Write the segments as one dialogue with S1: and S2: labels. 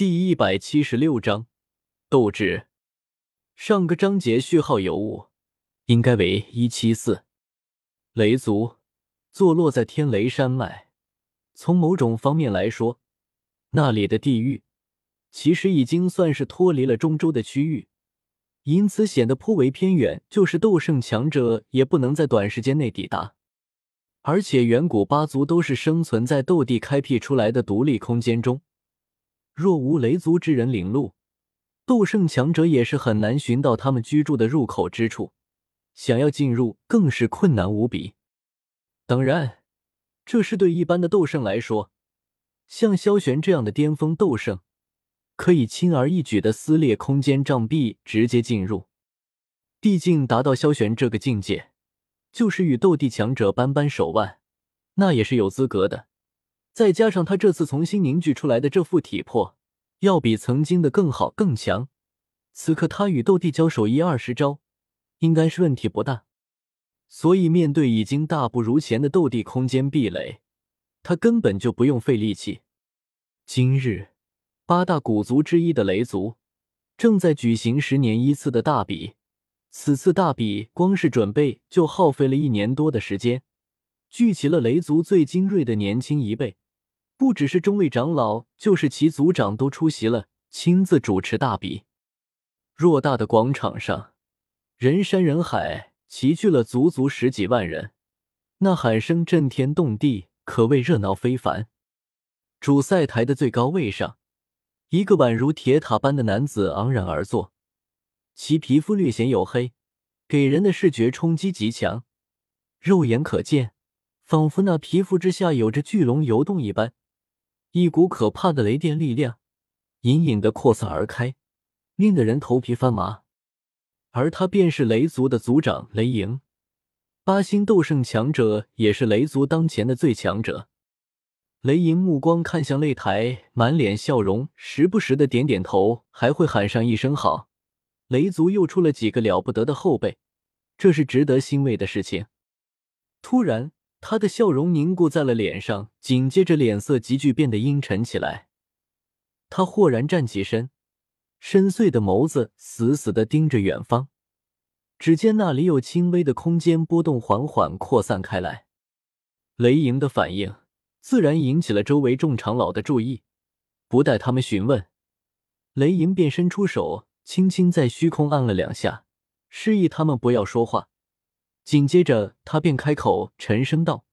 S1: 第一百七十六章斗志。上个章节序号有误，应该为一七四。雷族坐落在天雷山脉，从某种方面来说，那里的地域其实已经算是脱离了中州的区域，因此显得颇为偏远，就是斗圣强者也不能在短时间内抵达。而且远古八族都是生存在斗帝开辟出来的独立空间中。若无雷族之人领路，斗圣强者也是很难寻到他们居住的入口之处。想要进入，更是困难无比。当然，这是对一般的斗圣来说，像萧玄这样的巅峰斗圣，可以轻而易举的撕裂空间障壁，直接进入。毕竟，达到萧玄这个境界，就是与斗帝强者扳扳手腕，那也是有资格的。再加上他这次重新凝聚出来的这副体魄，要比曾经的更好更强。此刻他与斗帝交手一二十招，应该是问题不大。所以面对已经大不如前的斗帝空间壁垒，他根本就不用费力气。今日八大古族之一的雷族正在举行十年一次的大比，此次大比光是准备就耗费了一年多的时间。聚齐了雷族最精锐的年轻一辈，不只是中位长老，就是其族长都出席了，亲自主持大比。偌大的广场上，人山人海，齐聚了足足十几万人，呐喊声震天动地，可谓热闹非凡。主赛台的最高位上，一个宛如铁塔般的男子昂然而坐，其皮肤略显黝黑，给人的视觉冲击极强，肉眼可见。仿佛那皮肤之下有着巨龙游动一般，一股可怕的雷电力量隐隐的扩散而开，令得人头皮发麻。而他便是雷族的族长雷莹，八星斗圣强者，也是雷族当前的最强者。雷莹目光看向擂台，满脸笑容，时不时的点点头，还会喊上一声好。雷族又出了几个了不得的后辈，这是值得欣慰的事情。突然。他的笑容凝固在了脸上，紧接着脸色急剧变得阴沉起来。他豁然站起身，深邃的眸子死死的盯着远方。只见那里有轻微的空间波动缓缓扩散开来。雷莹的反应自然引起了周围众长老的注意。不待他们询问，雷莹便伸出手，轻轻在虚空按了两下，示意他们不要说话。紧接着，他便开口沉声道：“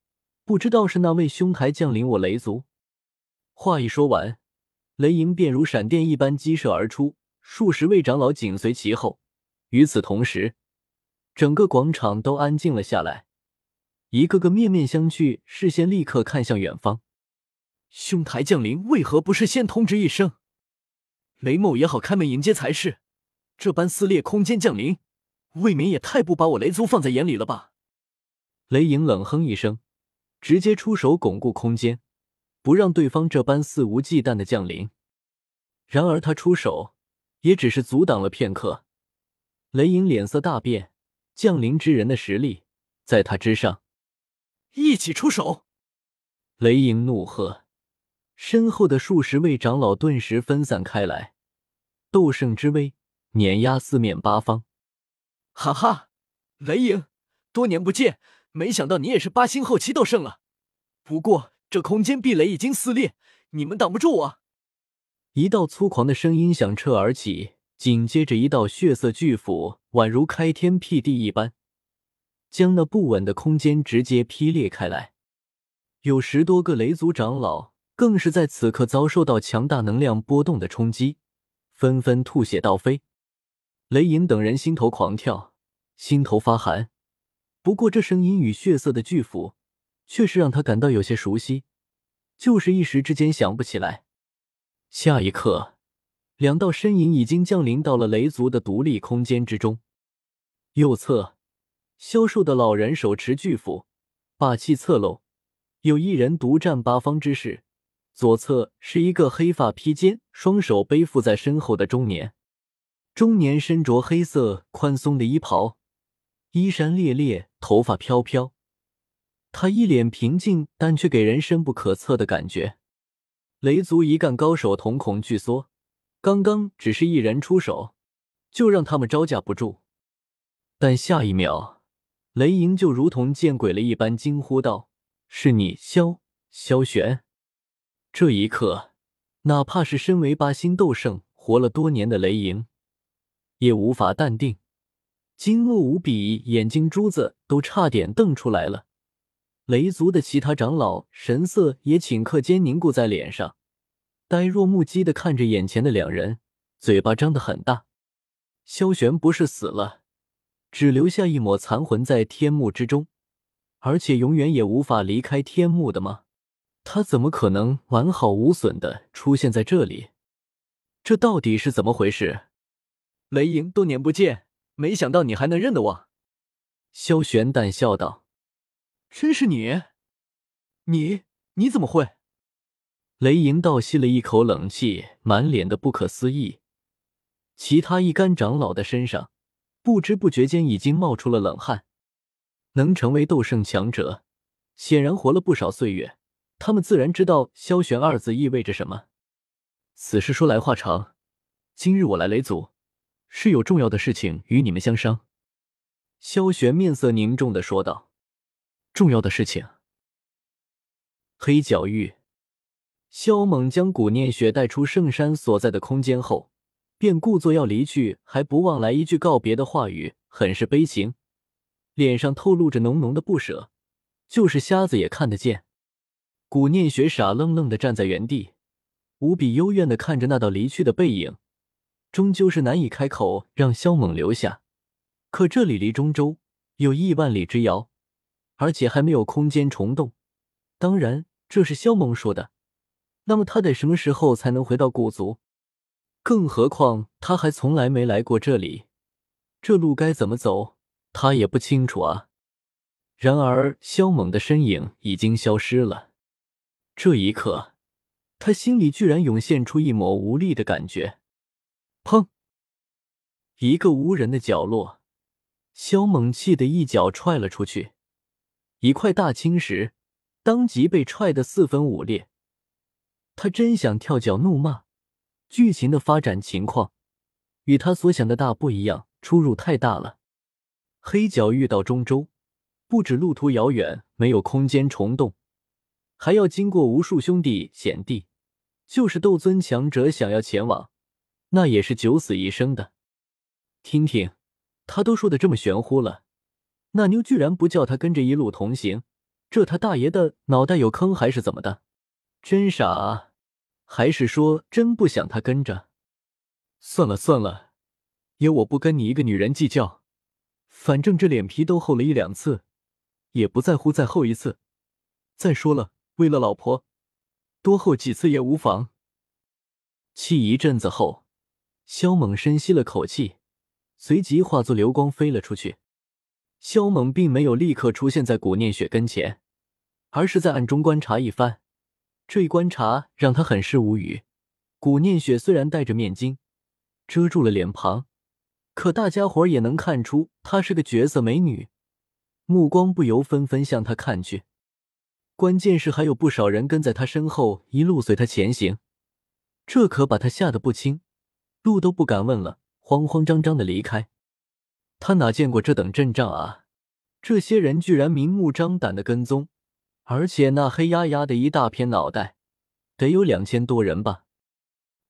S1: 不知道是那位兄台降临我雷族。”话一说完，雷莹便如闪电一般激射而出，数十位长老紧随其后。与此同时，整个广场都安静了下来，一个个面面相觑，视线立刻看向远方。兄台降临，为何不是先通知一声？雷某也好开门迎接才是。这般撕裂空间降临。未免也太不把我雷族放在眼里了吧！雷影冷哼一声，直接出手巩固空间，不让对方这般肆无忌惮的降临。然而他出手也只是阻挡了片刻，雷影脸色大变，降临之人的实力在他之上，一起出手！雷影怒喝，身后的数十位长老顿时分散开来，斗圣之威碾压四面八方。哈哈，雷影，多年不见，没想到你也是八星后期斗圣了。不过这空间壁垒已经撕裂，你们挡不住我。一道粗狂的声音响彻而起，紧接着一道血色巨斧宛如开天辟地一般，将那不稳的空间直接劈裂开来。有十多个雷族长老更是在此刻遭受到强大能量波动的冲击，纷纷吐血倒飞。雷影等人心头狂跳，心头发寒。不过这声音与血色的巨斧，却是让他感到有些熟悉，就是一时之间想不起来。下一刻，两道身影已经降临到了雷族的独立空间之中。右侧，消瘦的老人手持巨斧，霸气侧漏，有一人独占八方之势；左侧是一个黑发披肩、双手背负在身后的中年。中年身着黑色宽松的衣袍，衣衫猎猎，头发飘飘。他一脸平静，但却给人深不可测的感觉。雷族一干高手瞳孔巨缩，刚刚只是一人出手，就让他们招架不住。但下一秒，雷莹就如同见鬼了一般惊呼道：“是你，萧萧玄！”这一刻，哪怕是身为八星斗圣、活了多年的雷莹，也无法淡定，惊愕无比，眼睛珠子都差点瞪出来了。雷族的其他长老神色也顷刻间凝固在脸上，呆若木鸡的看着眼前的两人，嘴巴张得很大。萧玄不是死了，只留下一抹残魂在天幕之中，而且永远也无法离开天幕的吗？他怎么可能完好无损的出现在这里？这到底是怎么回事？雷莹，多年不见，没想到你还能认得我。萧玄淡笑道。真是你，你你怎么会？雷莹倒吸了一口冷气，满脸的不可思议。其他一干长老的身上，不知不觉间已经冒出了冷汗。能成为斗圣强者，显然活了不少岁月，他们自然知道“萧玄”二字意味着什么。此事说来话长，今日我来雷族，是有重要的事情与你们相商。萧玄面色凝重的说道。重要的事情。黑角域，萧猛将古念雪带出圣山所在的空间后，便故作要离去，还不忘来一句告别的话语，很是悲情，脸上透露着浓浓的不舍，就是瞎子也看得见。古念雪傻愣愣的站在原地，无比幽怨的看着那道离去的背影，终究是难以开口让萧猛留下。可这里离中州有亿万里之遥。而且还没有空间虫洞，当然这是萧猛说的。那么他得什么时候才能回到古族？更何况他还从来没来过这里，这路该怎么走，他也不清楚啊。然而萧猛的身影已经消失了，这一刻，他心里居然涌现出一抹无力的感觉。砰！一个无人的角落，萧猛气得一脚踹了出去。一块大青石当即被踹得四分五裂，他真想跳脚怒骂。剧情的发展情况与他所想的大不一样，出入太大了。黑角遇到中州，不止路途遥远，没有空间虫洞，还要经过无数兄弟险地。就是斗尊强者想要前往，那也是九死一生的。听听，他都说的这么玄乎了。那妞居然不叫他跟着一路同行，这他大爷的脑袋有坑还是怎么的？真傻啊！还是说真不想他跟着？算了算了，爷我不跟你一个女人计较，反正这脸皮都厚了一两次，也不在乎再厚一次。再说了，为了老婆，多厚几次也无妨。气一阵子后，萧猛深吸了口气，随即化作流光飞了出去。萧猛并没有立刻出现在古念雪跟前，而是在暗中观察一番。这一观察让他很是无语。古念雪虽然戴着面巾，遮住了脸庞，可大家伙也能看出她是个绝色美女，目光不由纷纷向她看去。关键是还有不少人跟在她身后，一路随她前行，这可把他吓得不轻，路都不敢问了，慌慌张张的离开。他哪见过这等阵仗啊！这些人居然明目张胆的跟踪，而且那黑压压的一大片脑袋，得有两千多人吧！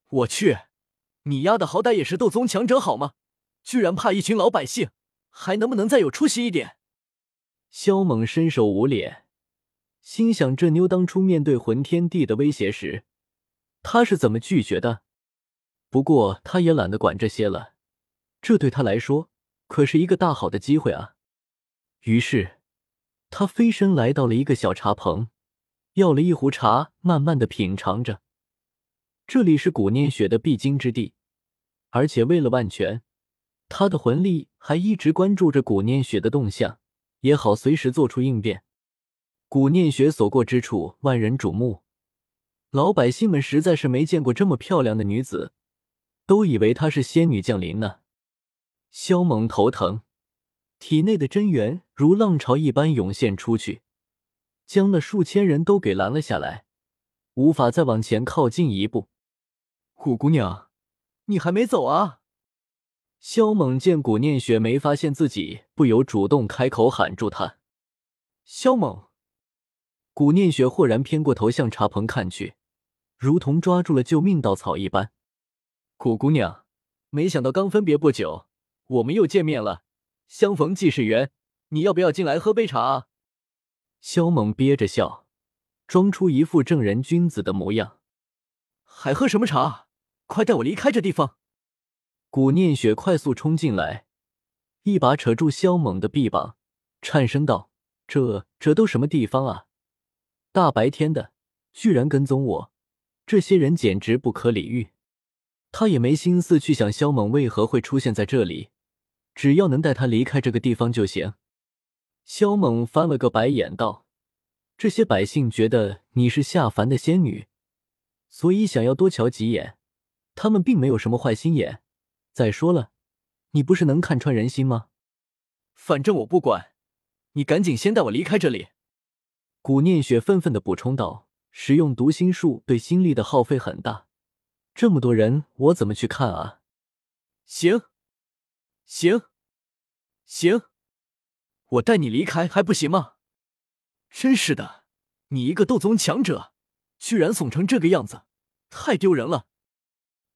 S1: 我去，你丫的好歹也是斗宗强者好吗？居然怕一群老百姓，还能不能再有出息一点？萧猛伸手捂脸，心想：这妞当初面对魂天帝的威胁时，他是怎么拒绝的？不过他也懒得管这些了，这对他来说。可是一个大好的机会啊！于是，他飞身来到了一个小茶棚，要了一壶茶，慢慢的品尝着。这里是古念雪的必经之地，而且为了万全，他的魂力还一直关注着古念雪的动向，也好随时做出应变。古念雪所过之处，万人瞩目，老百姓们实在是没见过这么漂亮的女子，都以为她是仙女降临呢。萧猛头疼，体内的真元如浪潮一般涌现出去，将那数千人都给拦了下来，无法再往前靠近一步。虎姑娘，
S2: 你还没走啊？
S1: 萧猛见古念雪没发现自己，不由主动开口喊住她：“
S2: 萧猛！”
S1: 古念雪豁然偏过头向茶棚看去，如同抓住了救命稻草一般。
S2: 古姑娘，没想到刚分别不久，我们又见面了，相逢即是缘，你要不要进来喝杯茶啊？
S1: 萧猛憋着笑，装出一副正人君子的模样。
S2: 还喝什么茶？快带我离开这地方！
S1: 古念雪快速冲进来，一把扯住萧猛的臂膀，颤声道：“这这都什么地方啊？大白天的，居然跟踪我！这些人简直不可理喻。”他也没心思去想萧猛为何会出现在这里，只要能带他离开这个地方就行。萧猛翻了个白眼道：“这些百姓觉得你是下凡的仙女，所以想要多瞧几眼。他们并没有什么坏心眼。”再说了，你不是能看穿人心吗？
S2: 反正我不管，你赶紧先带我离开这里。”
S1: 古念雪愤愤的补充道，“使用读心术对心力的耗费很大，这么多人，我怎么去看啊？”“
S2: 行，行，行，我带你离开还不行吗？真是的，你一个斗宗强者，居然怂成这个样子，太丢人了。”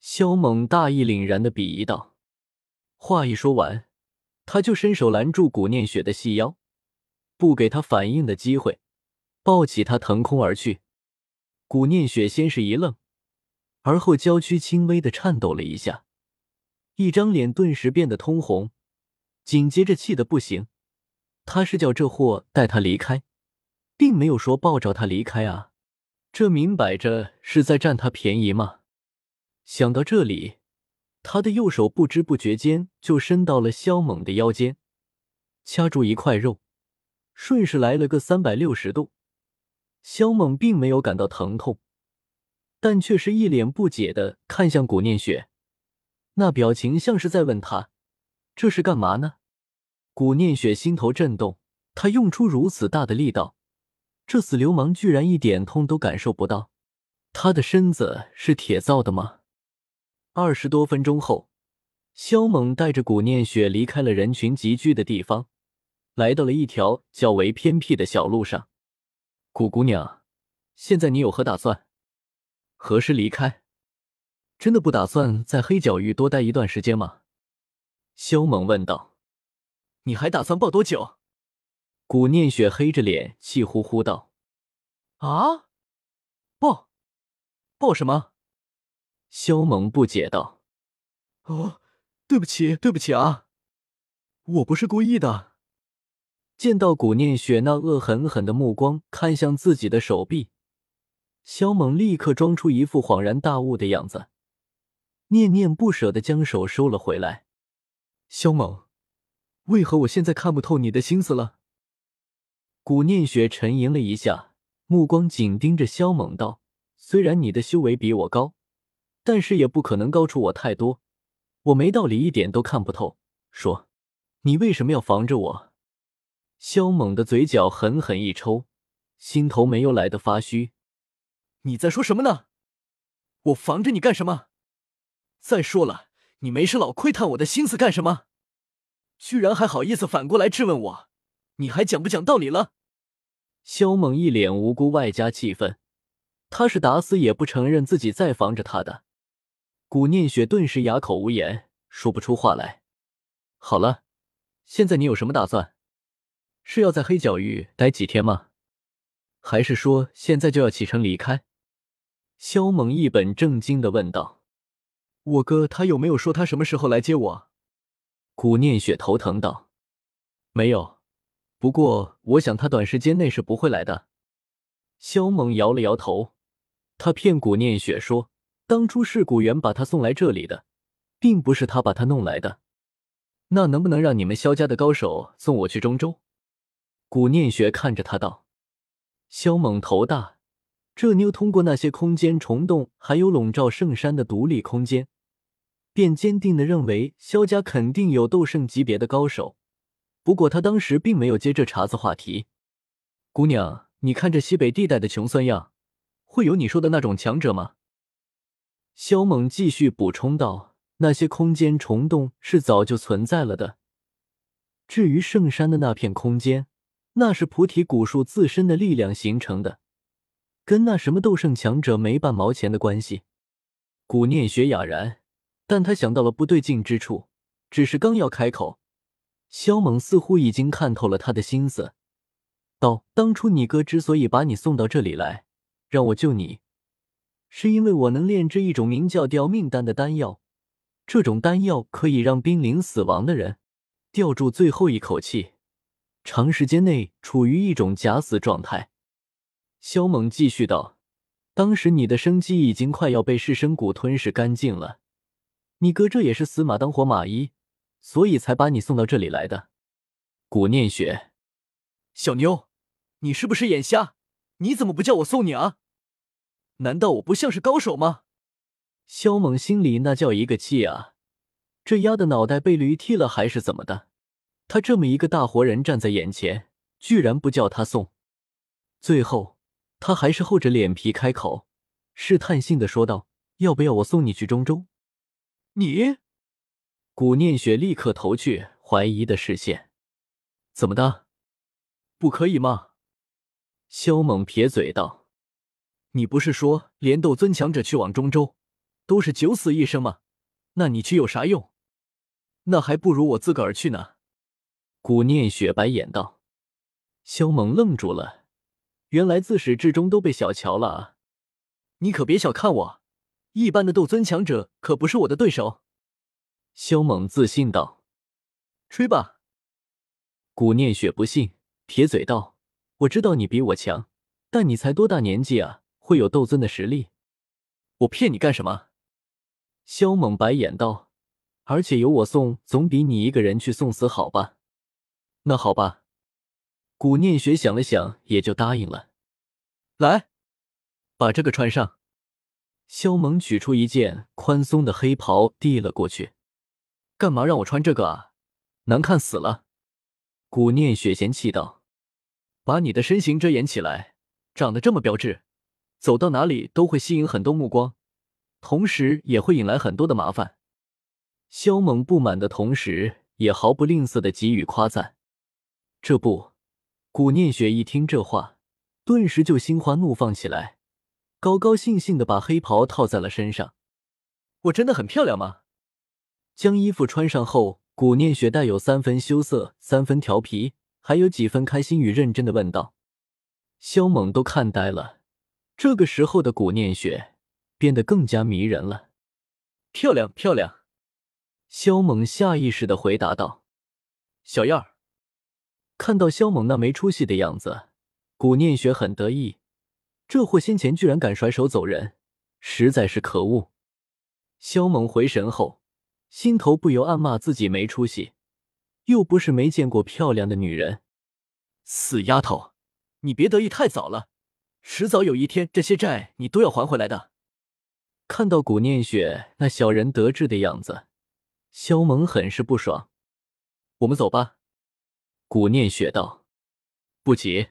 S1: 萧猛大义凛然的鄙夷道：“话一说完，他就伸手拦住古念雪的细腰，不给他反应的机会，抱起他腾空而去。古念雪先是一愣，而后娇躯轻微的颤抖了一下，一张脸顿时变得通红，紧接着气得不行。他是叫这货带他离开，并没有说抱着他离开啊，这明摆着是在占他便宜吗？”想到这里，他的右手不知不觉间就伸到了萧猛的腰间，掐住一块肉，顺势来了个三百六十度。萧猛并没有感到疼痛，但却是一脸不解的看向古念雪，那表情像是在问他：“这是干嘛呢？”古念雪心头震动，他用出如此大的力道，这死流氓居然一点痛都感受不到。他的身子是铁造的吗？二十多分钟后，肖猛带着古念雪离开了人群集聚的地方，来到了一条较为偏僻的小路上。古姑娘，现在你有何打算？何时离开？真的不打算在黑角域多待一段时间吗？萧猛问道。
S2: 你还打算抱多久？
S1: 古念雪黑着脸，气呼呼道：“
S2: 啊，抱，抱什么？”
S1: 萧猛不解道：“
S2: 哦，对不起，对不起啊，我不是故意的。”
S1: 见到古念雪那恶狠狠的目光看向自己的手臂，萧猛立刻装出一副恍然大悟的样子，念念不舍的将手收了回来。
S2: 萧猛，为何我现在看不透你的心思了？
S1: 古念雪沉吟了一下，目光紧盯着萧猛道：“虽然你的修为比我高。”但是也不可能高出我太多，我没道理一点都看不透。说，你为什么要防着我？萧猛的嘴角狠狠一抽，心头没有来的发虚。
S2: 你在说什么呢？我防着你干什么？再说了，你没事老窥探我的心思干什么？居然还好意思反过来质问我，你还讲不讲道理了？
S1: 萧猛一脸无辜外加气愤，他是打死也不承认自己在防着他的。古念雪顿时哑口无言，说不出话来。好了，现在你有什么打算？是要在黑角域待几天吗？还是说现在就要启程离开？萧猛一本正经的问道。
S2: 我哥他有没有说他什么时候来接我？
S1: 古念雪头疼道。没有，不过我想他短时间内是不会来的。萧猛摇了摇头，他骗古念雪说。当初是古元把他送来这里的，并不是他把他弄来的。那能不能让你们萧家的高手送我去中州？古念雪看着他道。萧猛头大，这妞通过那些空间虫洞，还有笼罩圣山的独立空间，便坚定的认为萧家肯定有斗圣级别的高手。不过他当时并没有接这茬子话题。姑娘，你看这西北地带的穷酸样，会有你说的那种强者吗？萧猛继续补充道：“那些空间虫洞是早就存在了的。至于圣山的那片空间，那是菩提古树自身的力量形成的，跟那什么斗圣强者没半毛钱的关系。古念雪哑然，但他想到了不对劲之处，只是刚要开口，萧猛似乎已经看透了他的心思，道：“当初你哥之所以把你送到这里来，让我救你，是因为我能炼制一种名叫吊命丹的丹药。”这种丹药可以让濒临死亡的人吊住最后一口气，长时间内处于一种假死状态。萧猛继续道：“当时你的生机已经快要被噬生骨吞噬干净了，你哥这也是死马当活马医，所以才把你送到这里来的。”古念雪，
S2: 小妞，你是不是眼瞎？你怎么不叫我送你啊？难道我不像是高手吗？
S1: 萧猛心里那叫一个气啊！这丫的脑袋被驴踢了还是怎么的？他这么一个大活人站在眼前，居然不叫他送。最后，他还是厚着脸皮开口，试探性的说道：“要不要我送你去中州？”
S2: 你，
S1: 古念雪立刻投去怀疑的视线。怎么的？
S2: 不可以吗？
S1: 萧猛撇嘴道：“
S2: 你不是说连斗尊强者去往中州？”都是九死一生吗？那你去有啥用？那还不如我自个儿去呢。
S1: 古念雪白眼道。萧猛愣住了，原来自始至终都被小瞧了啊！
S2: 你可别小看我，一般的斗尊强者可不是我的对手。
S1: 萧猛自信道。
S2: 吹吧。
S1: 古念雪不信，撇嘴道：“我知道你比我强，但你才多大年纪啊？会有斗尊的实力？
S2: 我骗你干什么？”
S1: 萧猛白眼道：“而且有我送，总比你一个人去送死好吧？”那好吧。古念雪想了想，也就答应了。
S2: 来，把这个穿上。
S1: 萧猛取出一件宽松的黑袍，递了过去。
S2: 干嘛让我穿这个啊？难看死了！
S1: 古念雪嫌弃道：“
S2: 把你的身形遮掩起来，长得这么标致，走到哪里都会吸引很多目光。”同时也会引来很多的麻烦。
S1: 萧猛不满的同时，也毫不吝啬的给予夸赞。这不，古念雪一听这话，顿时就心花怒放起来，高高兴兴的把黑袍套在了身上。
S2: 我真的很漂亮吗？
S1: 将衣服穿上后，古念雪带有三分羞涩，三分调皮，还有几分开心与认真的问道。萧猛都看呆了。这个时候的古念雪。变得更加迷人了，
S2: 漂亮漂亮！
S1: 萧猛下意识的回答道：“
S2: 小燕儿。”
S1: 看到萧猛那没出息的样子，古念雪很得意，这货先前居然敢甩手走人，实在是可恶。萧猛回神后，心头不由暗骂自己没出息，又不是没见过漂亮的女人。
S2: 死丫头，你别得意太早了，迟早有一天这些债你都要还回来的。
S1: 看到古念雪那小人得志的样子，萧猛很是不爽。
S2: 我们走吧。
S1: 古念雪道：“
S2: 不急。”